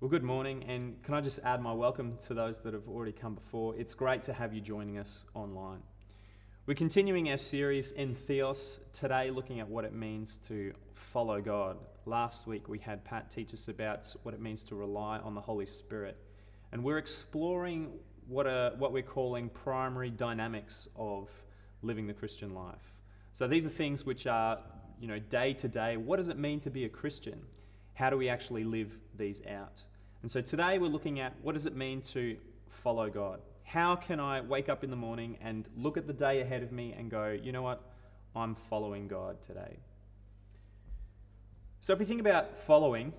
Well, good morning, and can I just add my welcome to those that have already come before? It's great to have you joining us online. We're continuing our series in Theos today, looking at what it means to follow God. Last week we had Pat teach us about what it means to rely on the Holy Spirit, and we're exploring what, are, what we're calling primary dynamics of living the Christian life. So these are things which are, you know, day to day. What does it mean to be a Christian? How do we actually live these out? And so today we're looking at what does it mean to follow God? How can I wake up in the morning and look at the day ahead of me and go, you know what? I'm following God today. So if we think about following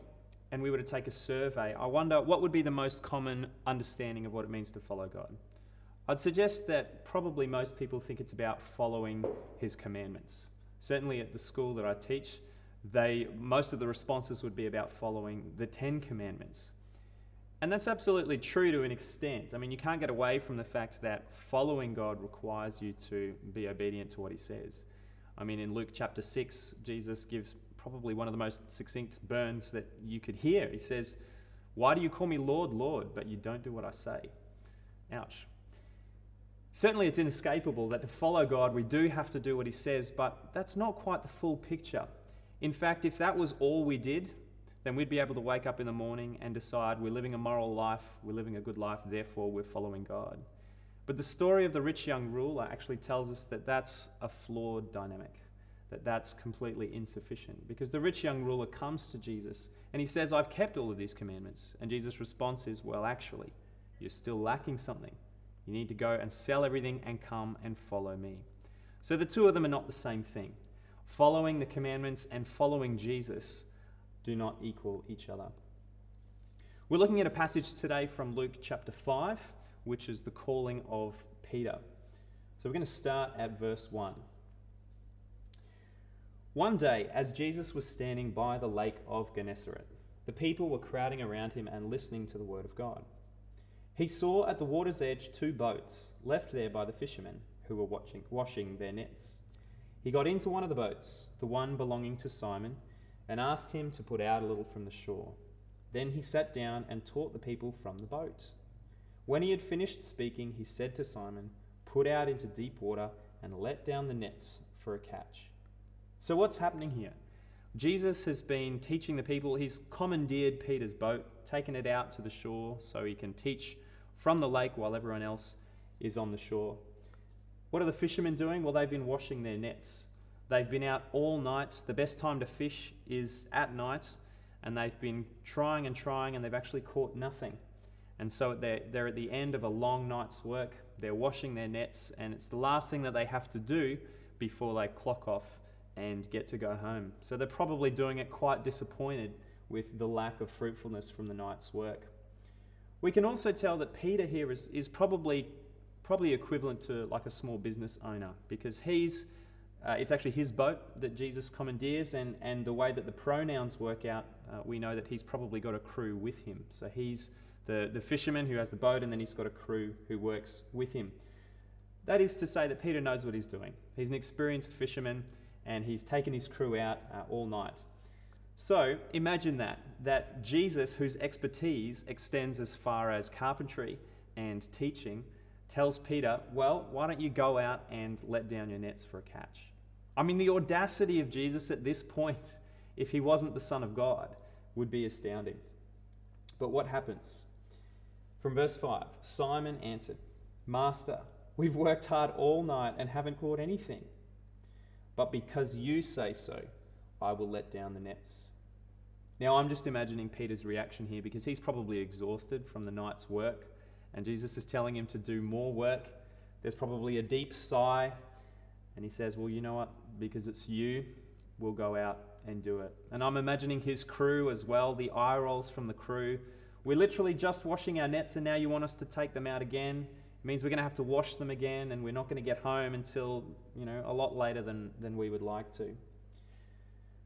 and we were to take a survey, I wonder what would be the most common understanding of what it means to follow God? I'd suggest that probably most people think it's about following his commandments. Certainly at the school that I teach, they most of the responses would be about following the Ten Commandments. And that's absolutely true to an extent. I mean, you can't get away from the fact that following God requires you to be obedient to what he says. I mean, in Luke chapter 6, Jesus gives probably one of the most succinct burns that you could hear. He says, Why do you call me Lord, Lord, but you don't do what I say? Ouch. Certainly, it's inescapable that to follow God, we do have to do what he says, but that's not quite the full picture. In fact, if that was all we did, then we'd be able to wake up in the morning and decide we're living a moral life, we're living a good life, therefore we're following God. But the story of the rich young ruler actually tells us that that's a flawed dynamic, that that's completely insufficient. Because the rich young ruler comes to Jesus and he says, I've kept all of these commandments. And Jesus' response is, Well, actually, you're still lacking something. You need to go and sell everything and come and follow me. So the two of them are not the same thing following the commandments and following Jesus do not equal each other. We're looking at a passage today from Luke chapter 5, which is the calling of Peter. So we're going to start at verse 1. One day, as Jesus was standing by the lake of Gennesaret, the people were crowding around him and listening to the word of God. He saw at the water's edge two boats left there by the fishermen who were watching, washing their nets. He got into one of the boats, the one belonging to Simon, and asked him to put out a little from the shore. Then he sat down and taught the people from the boat. When he had finished speaking, he said to Simon, Put out into deep water and let down the nets for a catch. So, what's happening here? Jesus has been teaching the people. He's commandeered Peter's boat, taken it out to the shore so he can teach from the lake while everyone else is on the shore. What are the fishermen doing? Well, they've been washing their nets. They've been out all night. The best time to fish is at night, and they've been trying and trying, and they've actually caught nothing. And so they're, they're at the end of a long night's work. They're washing their nets, and it's the last thing that they have to do before they clock off and get to go home. So they're probably doing it quite disappointed with the lack of fruitfulness from the night's work. We can also tell that Peter here is, is probably, probably equivalent to like a small business owner because he's, uh, it's actually his boat that Jesus commandeers, and, and the way that the pronouns work out, uh, we know that he's probably got a crew with him. So he's the, the fisherman who has the boat, and then he's got a crew who works with him. That is to say that Peter knows what he's doing. He's an experienced fisherman, and he's taken his crew out uh, all night. So imagine that, that Jesus, whose expertise extends as far as carpentry and teaching, tells Peter, Well, why don't you go out and let down your nets for a catch? I mean, the audacity of Jesus at this point, if he wasn't the Son of God, would be astounding. But what happens? From verse 5 Simon answered, Master, we've worked hard all night and haven't caught anything. But because you say so, I will let down the nets. Now, I'm just imagining Peter's reaction here because he's probably exhausted from the night's work, and Jesus is telling him to do more work. There's probably a deep sigh, and he says, Well, you know what? Because it's you, we'll go out and do it. And I'm imagining his crew as well, the eye rolls from the crew. We're literally just washing our nets, and now you want us to take them out again. It means we're going to have to wash them again, and we're not going to get home until, you know, a lot later than, than we would like to.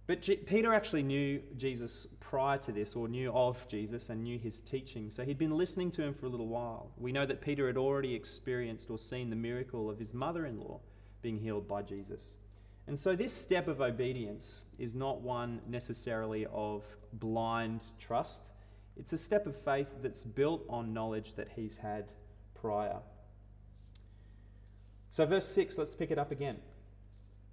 But G- Peter actually knew Jesus prior to this, or knew of Jesus and knew his teaching. So he'd been listening to him for a little while. We know that Peter had already experienced or seen the miracle of his mother in law being healed by Jesus. And so this step of obedience is not one necessarily of blind trust. It's a step of faith that's built on knowledge that he's had prior. So, verse 6, let's pick it up again.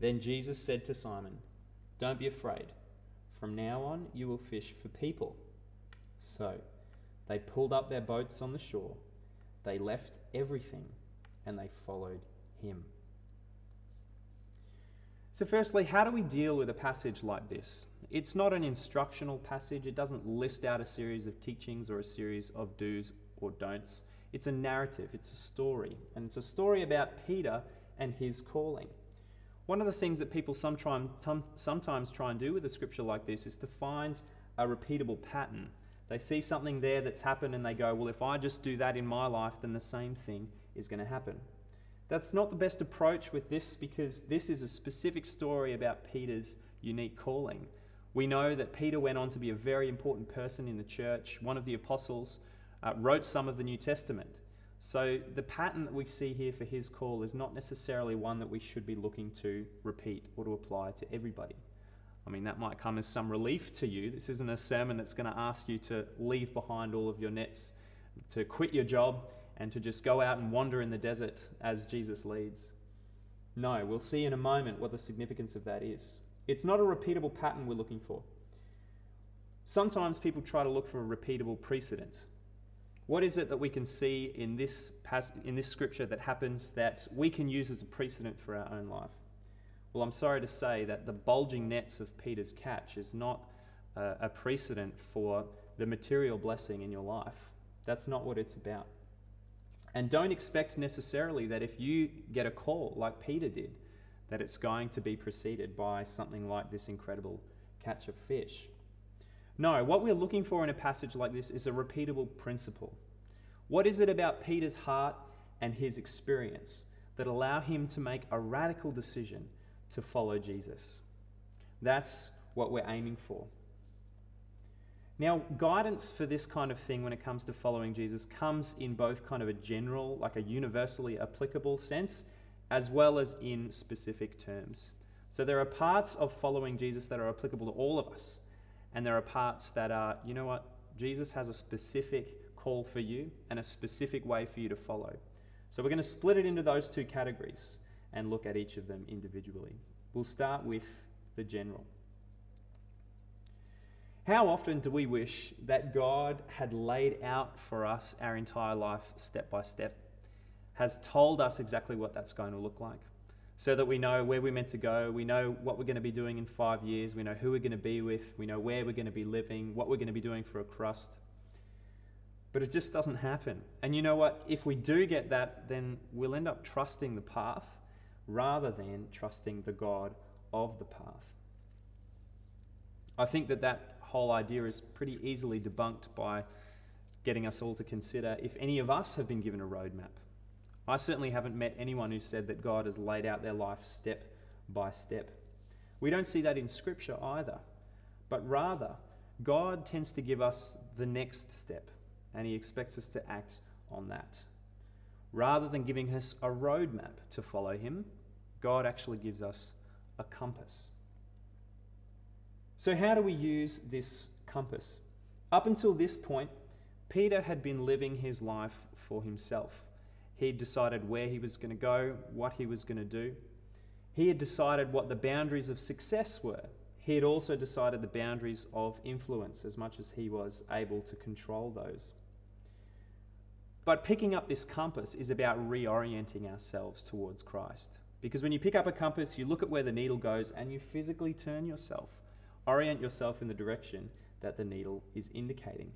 Then Jesus said to Simon, Don't be afraid. From now on, you will fish for people. So they pulled up their boats on the shore, they left everything, and they followed him. So, firstly, how do we deal with a passage like this? It's not an instructional passage, it doesn't list out a series of teachings or a series of do's or don'ts. It's a narrative, it's a story, and it's a story about Peter and his calling. One of the things that people sometimes try and do with a scripture like this is to find a repeatable pattern. They see something there that's happened and they go, well, if I just do that in my life, then the same thing is going to happen. That's not the best approach with this because this is a specific story about Peter's unique calling. We know that Peter went on to be a very important person in the church. One of the apostles uh, wrote some of the New Testament. So the pattern that we see here for his call is not necessarily one that we should be looking to repeat or to apply to everybody. I mean, that might come as some relief to you. This isn't a sermon that's going to ask you to leave behind all of your nets, to quit your job, and to just go out and wander in the desert as Jesus leads. No, we'll see in a moment what the significance of that is. It's not a repeatable pattern we're looking for. Sometimes people try to look for a repeatable precedent. What is it that we can see in this, pas- in this scripture that happens that we can use as a precedent for our own life? Well, I'm sorry to say that the bulging nets of Peter's catch is not uh, a precedent for the material blessing in your life. That's not what it's about. And don't expect necessarily that if you get a call like Peter did, that it's going to be preceded by something like this incredible catch of fish. No, what we're looking for in a passage like this is a repeatable principle. What is it about Peter's heart and his experience that allow him to make a radical decision to follow Jesus? That's what we're aiming for. Now, guidance for this kind of thing when it comes to following Jesus comes in both kind of a general, like a universally applicable sense, as well as in specific terms. So there are parts of following Jesus that are applicable to all of us. And there are parts that are, you know what, Jesus has a specific call for you and a specific way for you to follow. So we're going to split it into those two categories and look at each of them individually. We'll start with the general. How often do we wish that God had laid out for us our entire life step by step, has told us exactly what that's going to look like? So that we know where we're meant to go. We know what we're going to be doing in five years. We know who we're going to be with. We know where we're going to be living, what we're going to be doing for a crust. But it just doesn't happen. And you know what? If we do get that, then we'll end up trusting the path rather than trusting the God of the path. I think that that whole idea is pretty easily debunked by getting us all to consider if any of us have been given a roadmap I certainly haven't met anyone who said that God has laid out their life step by step. We don't see that in Scripture either, but rather, God tends to give us the next step, and He expects us to act on that. Rather than giving us a roadmap to follow Him, God actually gives us a compass. So, how do we use this compass? Up until this point, Peter had been living his life for himself. He had decided where he was going to go, what he was going to do. He had decided what the boundaries of success were. He had also decided the boundaries of influence as much as he was able to control those. But picking up this compass is about reorienting ourselves towards Christ. Because when you pick up a compass, you look at where the needle goes and you physically turn yourself, orient yourself in the direction that the needle is indicating.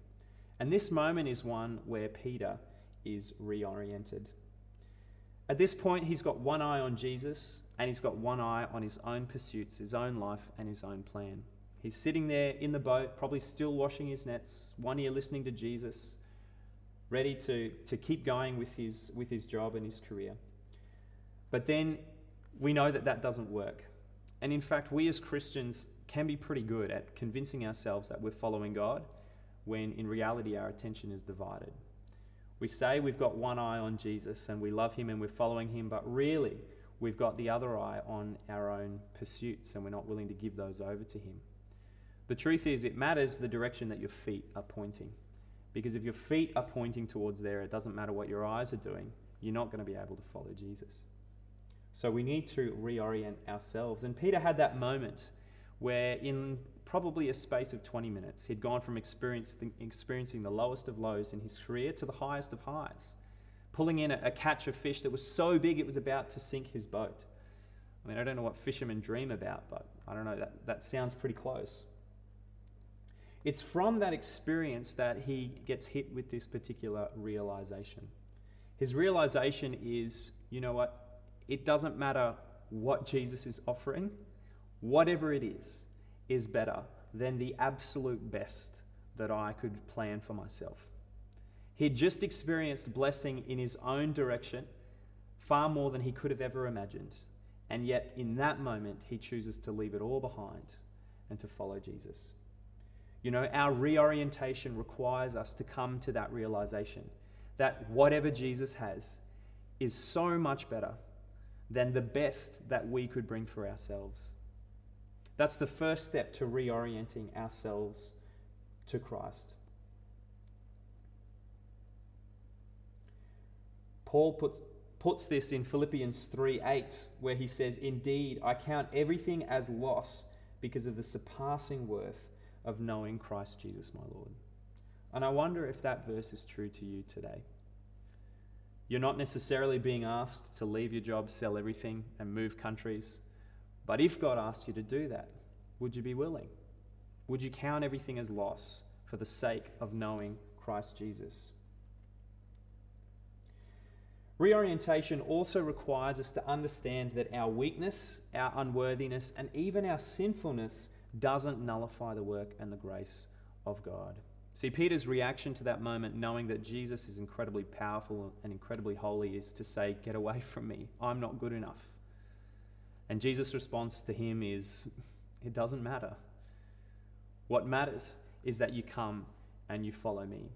And this moment is one where Peter is reoriented. At this point, he's got one eye on Jesus and he's got one eye on his own pursuits, his own life, and his own plan. He's sitting there in the boat, probably still washing his nets, one ear listening to Jesus, ready to, to keep going with his, with his job and his career. But then we know that that doesn't work. And in fact, we as Christians can be pretty good at convincing ourselves that we're following God when in reality our attention is divided. We say we've got one eye on Jesus and we love him and we're following him, but really we've got the other eye on our own pursuits and we're not willing to give those over to him. The truth is, it matters the direction that your feet are pointing. Because if your feet are pointing towards there, it doesn't matter what your eyes are doing, you're not going to be able to follow Jesus. So we need to reorient ourselves. And Peter had that moment where, in probably a space of 20 minutes, he'd gone from experiencing the lowest of lows in his career to the highest of highs, pulling in a, a catch of fish that was so big it was about to sink his boat. I mean, I don't know what fishermen dream about, but I don't know, that, that sounds pretty close. It's from that experience that he gets hit with this particular realization. His realization is you know what? It doesn't matter what Jesus is offering, whatever it is, is better than the absolute best that I could plan for myself. He'd just experienced blessing in his own direction far more than he could have ever imagined. And yet, in that moment, he chooses to leave it all behind and to follow Jesus. You know, our reorientation requires us to come to that realization that whatever Jesus has is so much better than the best that we could bring for ourselves. That's the first step to reorienting ourselves to Christ. Paul puts, puts this in Philippians 3 8, where he says, Indeed, I count everything as loss because of the surpassing worth of knowing Christ Jesus, my Lord. And I wonder if that verse is true to you today. You're not necessarily being asked to leave your job, sell everything, and move countries. But if God asked you to do that, would you be willing? Would you count everything as loss for the sake of knowing Christ Jesus? Reorientation also requires us to understand that our weakness, our unworthiness, and even our sinfulness doesn't nullify the work and the grace of God. See, Peter's reaction to that moment, knowing that Jesus is incredibly powerful and incredibly holy, is to say, Get away from me. I'm not good enough. And Jesus' response to him is, It doesn't matter. What matters is that you come and you follow me.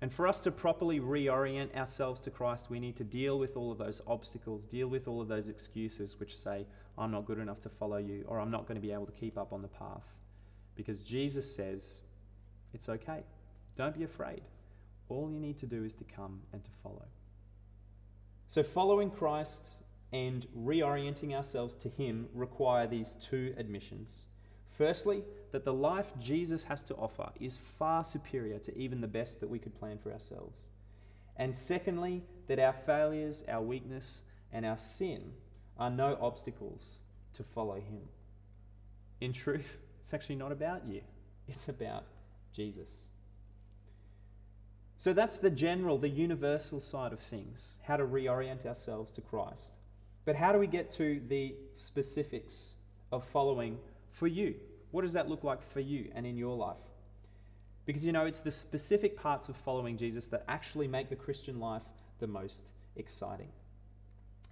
And for us to properly reorient ourselves to Christ, we need to deal with all of those obstacles, deal with all of those excuses which say, I'm not good enough to follow you, or I'm not going to be able to keep up on the path. Because Jesus says, it's okay. Don't be afraid. All you need to do is to come and to follow. So, following Christ and reorienting ourselves to Him require these two admissions. Firstly, that the life Jesus has to offer is far superior to even the best that we could plan for ourselves. And secondly, that our failures, our weakness, and our sin are no obstacles to follow him. In truth, it's actually not about you, it's about Jesus. So that's the general, the universal side of things, how to reorient ourselves to Christ. But how do we get to the specifics of following for you? What does that look like for you and in your life? Because you know, it's the specific parts of following Jesus that actually make the Christian life the most exciting.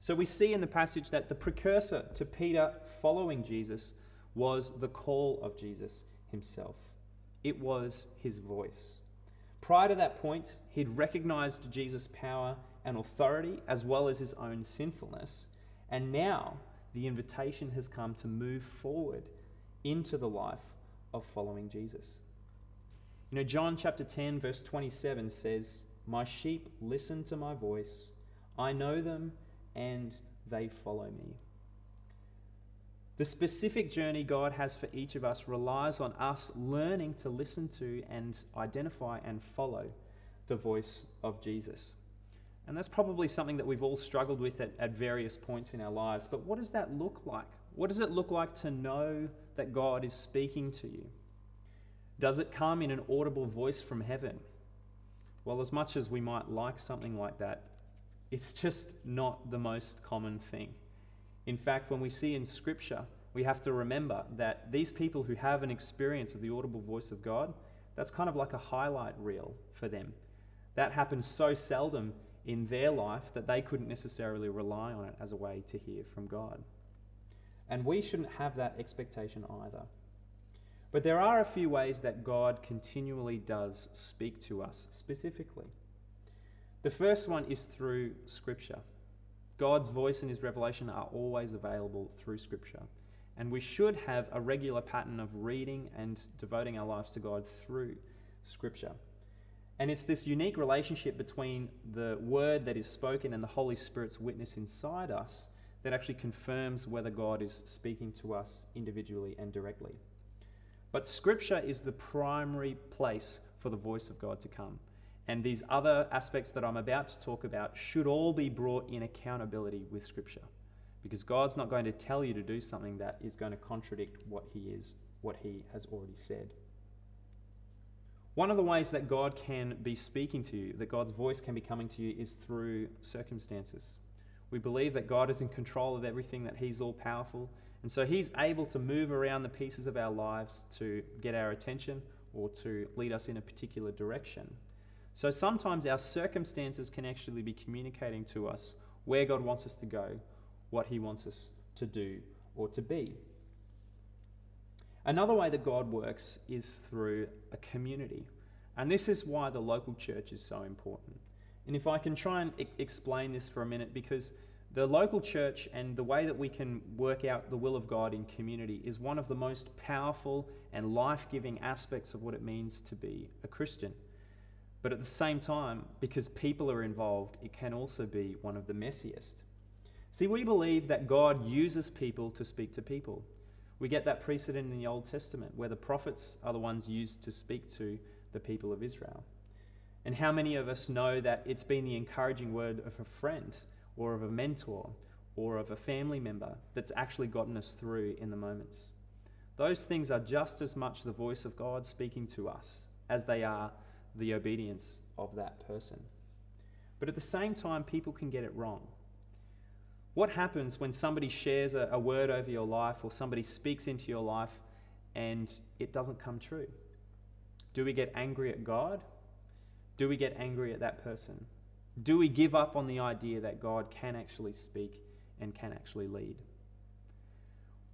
So we see in the passage that the precursor to Peter following Jesus was the call of Jesus himself, it was his voice. Prior to that point, he'd recognized Jesus' power and authority as well as his own sinfulness. And now the invitation has come to move forward into the life of following Jesus. You know, John chapter 10, verse 27 says, My sheep listen to my voice, I know them and they follow me. The specific journey God has for each of us relies on us learning to listen to and identify and follow the voice of Jesus. And that's probably something that we've all struggled with at, at various points in our lives. But what does that look like? What does it look like to know that God is speaking to you? Does it come in an audible voice from heaven? Well, as much as we might like something like that, it's just not the most common thing. In fact, when we see in Scripture we have to remember that these people who have an experience of the audible voice of God, that's kind of like a highlight reel for them. That happens so seldom in their life that they couldn't necessarily rely on it as a way to hear from God. And we shouldn't have that expectation either. But there are a few ways that God continually does speak to us specifically. The first one is through Scripture. God's voice and His revelation are always available through Scripture. And we should have a regular pattern of reading and devoting our lives to God through Scripture. And it's this unique relationship between the word that is spoken and the Holy Spirit's witness inside us that actually confirms whether God is speaking to us individually and directly. But Scripture is the primary place for the voice of God to come. And these other aspects that I'm about to talk about should all be brought in accountability with Scripture. Because God's not going to tell you to do something that is going to contradict what He is, what He has already said. One of the ways that God can be speaking to you, that God's voice can be coming to you, is through circumstances. We believe that God is in control of everything, that He's all powerful, and so He's able to move around the pieces of our lives to get our attention or to lead us in a particular direction. So sometimes our circumstances can actually be communicating to us where God wants us to go, what He wants us to do or to be. Another way that God works is through a community. And this is why the local church is so important. And if I can try and explain this for a minute, because the local church and the way that we can work out the will of God in community is one of the most powerful and life giving aspects of what it means to be a Christian. But at the same time, because people are involved, it can also be one of the messiest. See, we believe that God uses people to speak to people. We get that precedent in the Old Testament where the prophets are the ones used to speak to the people of Israel. And how many of us know that it's been the encouraging word of a friend or of a mentor or of a family member that's actually gotten us through in the moments. Those things are just as much the voice of God speaking to us as they are the obedience of that person. But at the same time, people can get it wrong. What happens when somebody shares a, a, word over your life or somebody speaks into your life and it doesn't come true? Do we get angry at God? Do we get angry at that person? Do we give up on the idea that God can actually speak and can actually lead?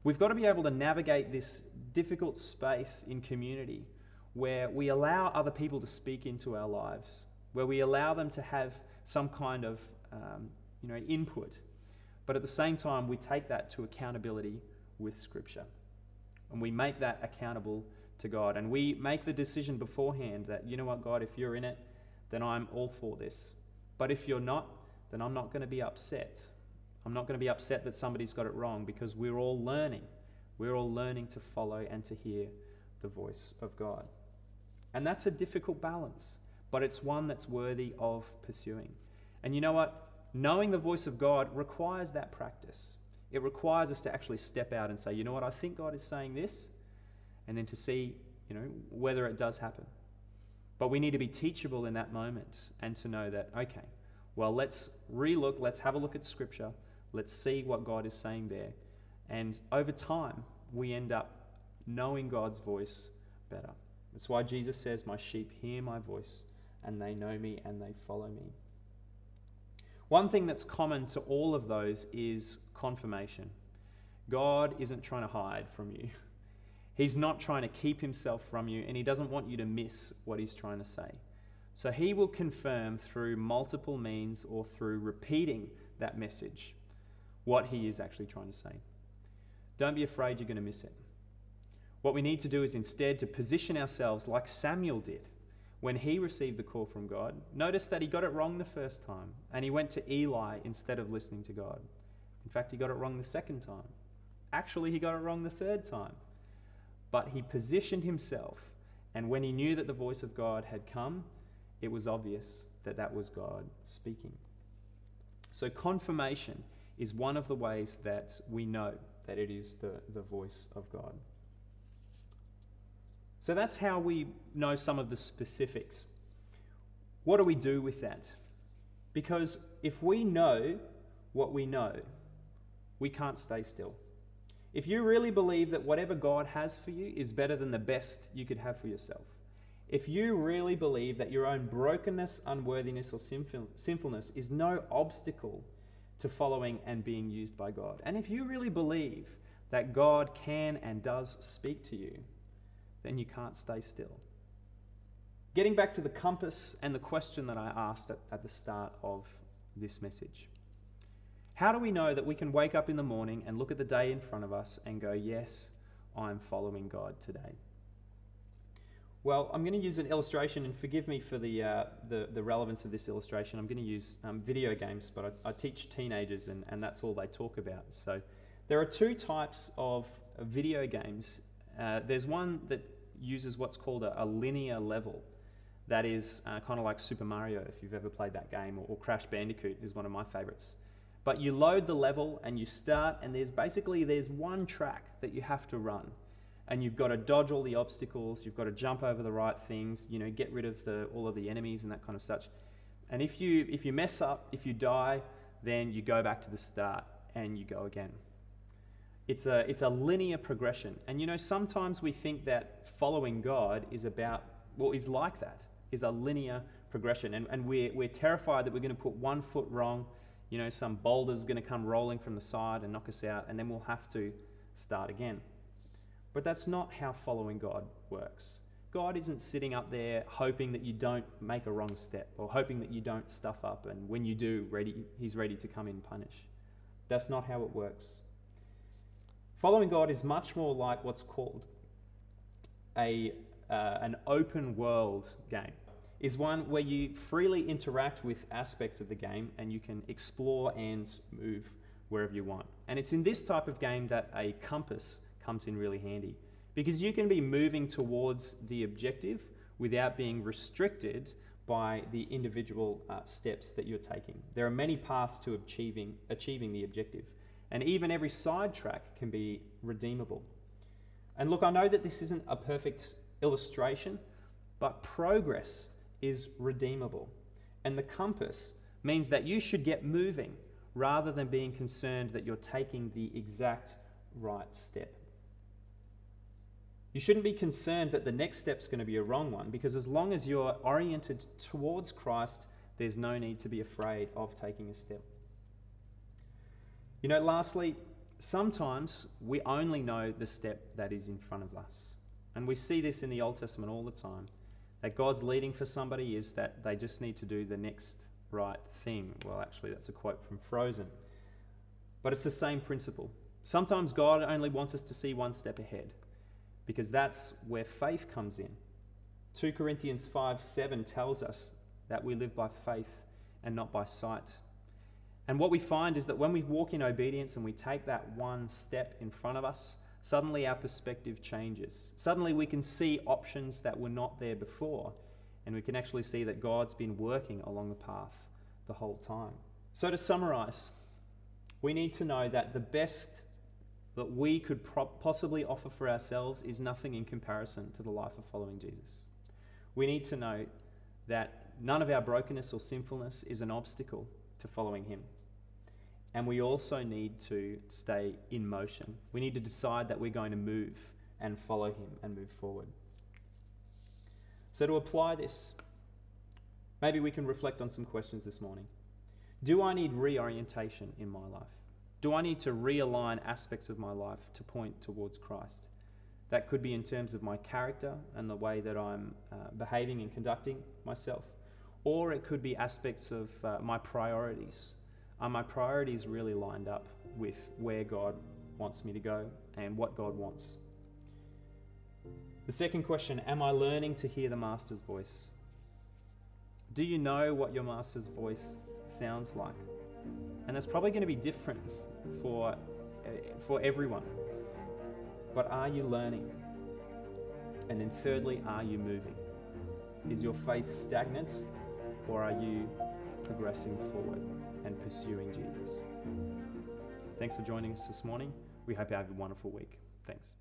We've got to be able to navigate this difficult space in community where we allow other people to speak into our lives, where we allow them to have some kind of um, you know, input, but at the same time, we take that to accountability with Scripture. And we make that accountable to God. And we make the decision beforehand that, you know what, God, if you're in it, then I'm all for this. But if you're not, then I'm not going to be upset. I'm not going to be upset that somebody's got it wrong because we're all learning. We're all learning to follow and to hear the voice of God. And that's a difficult balance, but it's one that's worthy of pursuing. And you know what? Knowing the voice of God requires that practice. It requires us to actually step out and say, you know what, I think God is saying this, and then to see, you know, whether it does happen. But we need to be teachable in that moment and to know that, okay, well, let's relook, let's have a look at Scripture, let's see what God is saying there. And over time, we end up knowing God's voice better. That's why Jesus says, My sheep hear my voice, and they know me and they follow me. One thing that's common to all of those is confirmation. God isn't trying to hide from you. He's not trying to keep himself from you, and he doesn't want you to miss what he's trying to say. So he will confirm through multiple means or through repeating that message what he is actually trying to say. Don't be afraid you're going to miss it. What we need to do is instead to position ourselves like Samuel did when he received the call from God. Notice that he got it wrong the first time and he went to Eli instead of listening to God. In fact, he got it wrong the second time. Actually, he got it wrong the third time. But he positioned himself, and when he knew that the voice of God had come, it was obvious that that was God speaking. So, confirmation is one of the ways that we know that it is the, the voice of God. So, that's how we know some of the specifics. What do we do with that? Because if we know what we know, we can't stay still. if you really believe that whatever God has for you is better than the best you could have for yourself, if you really believe that your own brokenness, unworthiness, or sinful, sinfulness is no obstacle to following and being used by God, and if you really believe that God can and does speak to you, then you can't stay still. Getting back to the compass and the question that I asked at, at the start of this message. How do we know that we can wake up in the morning and look at the day in front of us and go, Yes, I'm following God today? Well, I'm going to use an illustration, and forgive me for the, uh, the, the, relevance of this illustration. I'm going to use um, video games, but I, I, teach teenagers, and, and that's all they talk about. So there are two types of video games. Uh, there's one that uses what's called a, a linear level. That is uh, kind of like Super Mario, if you've ever played that game, or, or Crash Bandicoot is one of my favorites. But you load the level and you start, and there's basically there's one track that you have to run and you've got to dodge all the obstacles, you've got to jump over the right things, you know, get rid of the, all of the enemies and that kind of such. And if you, if you mess up, if you die, then you go back to the start and you go again. It's a, it's a linear progression. And you know, sometimes we think that following God is about, well, is like that, is a linear progression. And, and we're, we're terrified that we're going to put one foot wrong, you know, some boulder's going to come rolling from the side and knock us out, and then we'll have to start again. But that's not how following God works. God isn't sitting up there hoping that you don't make a wrong step or hoping that you don't stuff up, and when you do, ready, He's ready to come in and punish. That's not how it works. Following God is much more like what's called a, uh, an open world game. Is one where you freely interact with aspects of the game and you can explore and move wherever you want. And it's in this type of game that a compass comes in really handy because you can be moving towards the objective without being restricted by the individual uh, steps that you're taking. There are many paths to achieving, achieving the objective, and even every sidetrack can be redeemable. And look, I know that this isn't a perfect illustration, but progress is redeemable. And the compass means that you should get moving rather than being concerned that you're taking the exact right step. You shouldn't be concerned that the next step's going to be a wrong one because as long as you're oriented towards Christ, there's no need to be afraid of taking a step. You know, lastly, sometimes we only know the step that is in front of us. And we see this in the Old Testament all the time. That God's leading for somebody is that they just need to do the next right thing. Well, actually, that's a quote from Frozen. But it's the same principle. Sometimes God only wants us to see one step ahead because that's where faith comes in. 2 Corinthians 5 7 tells us that we live by faith and not by sight. And what we find is that when we walk in obedience and we take that one step in front of us, suddenly our perspective changes. Suddenly we can see options that were not there before, and we can actually see that God's been working along the path the whole time. So, to summarize, we need to know that the best that we could possibly offer for ourselves is nothing in comparison to the life of following Jesus. We need to know that none of our brokenness or sinfulness is an obstacle to following Him. And we also need to stay in motion. We need to decide that we're going to move and follow Him and move forward. So, to apply this, maybe we can reflect on some questions this morning. Do I need reorientation in my life? Do I need to realign aspects of my life to point towards Christ? That could be in terms of my character and the way that I'm uh, behaving and conducting myself. Or it could be aspects of uh, my priorities. Are my priorities really lined up with where God wants me to go and what God wants? The second question Am I learning to hear the Master's voice? Do you know what your Master's voice sounds like? And that's probably going to be different for, uh, for everyone. But are you learning? And then, thirdly, are you moving? Is your faith stagnant or are you progressing forward and pursuing Jesus. Thanks for joining us this morning. We hope you have a wonderful week. Thanks.